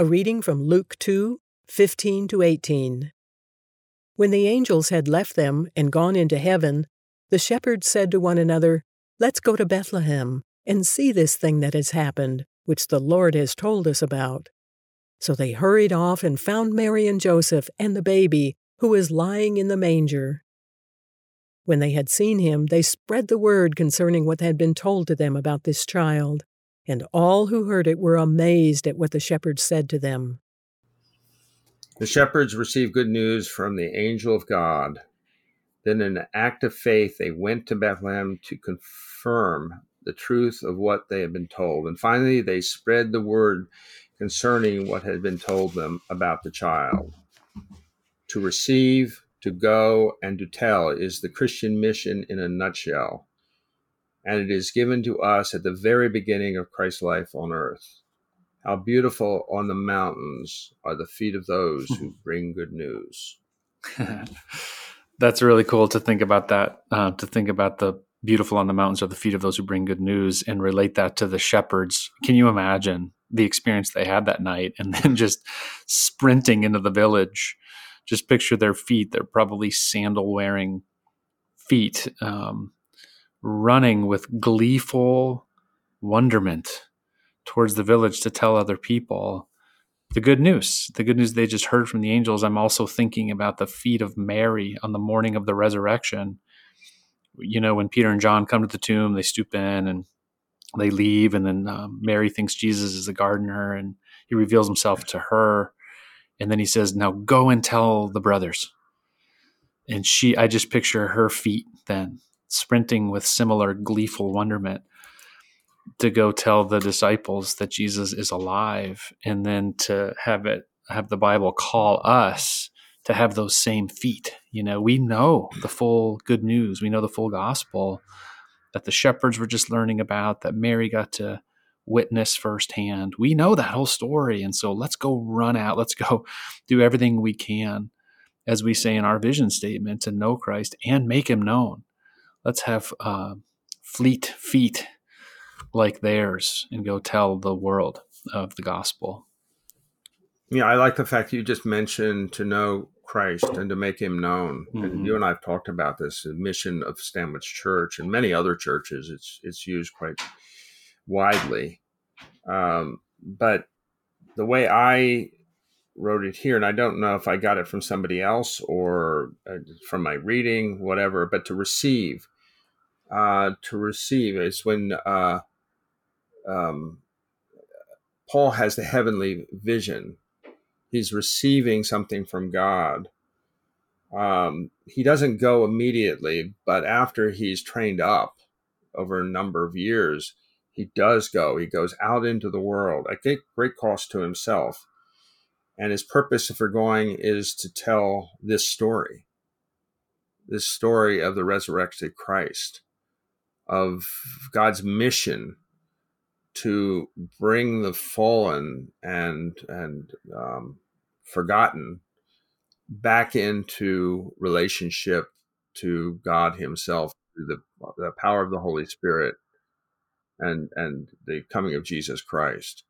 A reading from Luke 2 15 to 18. When the angels had left them and gone into heaven, the shepherds said to one another, Let's go to Bethlehem and see this thing that has happened, which the Lord has told us about. So they hurried off and found Mary and Joseph and the baby, who was lying in the manger. When they had seen him, they spread the word concerning what had been told to them about this child, and all who heard it were amazed at what the shepherds said to them. The shepherds received good news from the angel of God. Then, in an act of faith, they went to Bethlehem to confirm the truth of what they had been told. And finally, they spread the word concerning what had been told them about the child. To receive, to go, and to tell is the Christian mission in a nutshell. And it is given to us at the very beginning of Christ's life on earth. How beautiful on the mountains are the feet of those who bring good news. That's really cool to think about that, uh, to think about the beautiful on the mountains are the feet of those who bring good news and relate that to the shepherds. Can you imagine the experience they had that night and then just sprinting into the village? Just picture their feet. They're probably sandal wearing feet, um, running with gleeful wonderment towards the village to tell other people the good news, the good news they just heard from the angels. I'm also thinking about the feet of Mary on the morning of the resurrection. You know, when Peter and John come to the tomb, they stoop in and they leave, and then um, Mary thinks Jesus is the gardener, and he reveals himself to her, and then he says, "Now go and tell the brothers." And she, I just picture her feet then sprinting with similar gleeful wonderment to go tell the disciples that Jesus is alive and then to have it have the Bible call us to have those same feet. You know, we know the full good news. We know the full gospel that the shepherds were just learning about, that Mary got to witness firsthand. We know that whole story. And so let's go run out. Let's go do everything we can, as we say in our vision statement, to know Christ and make him known. Let's have uh, fleet feet like theirs and go tell the world of the gospel. Yeah, I like the fact you just mentioned to know Christ and to make him known. Mm-hmm. And you and I have talked about this mission of Stanwich Church and many other churches. It's it's used quite widely. Um, but the way I wrote it here, and I don't know if I got it from somebody else or uh, from my reading, whatever, but to receive. Uh, to receive is when uh, um, Paul has the heavenly vision. He's receiving something from God. Um, he doesn't go immediately, but after he's trained up over a number of years, he does go. He goes out into the world at great cost to himself. And his purpose for going is to tell this story this story of the resurrected Christ, of God's mission to bring the fallen and and um, forgotten back into relationship to God Himself through the the power of the Holy Spirit and and the coming of Jesus Christ.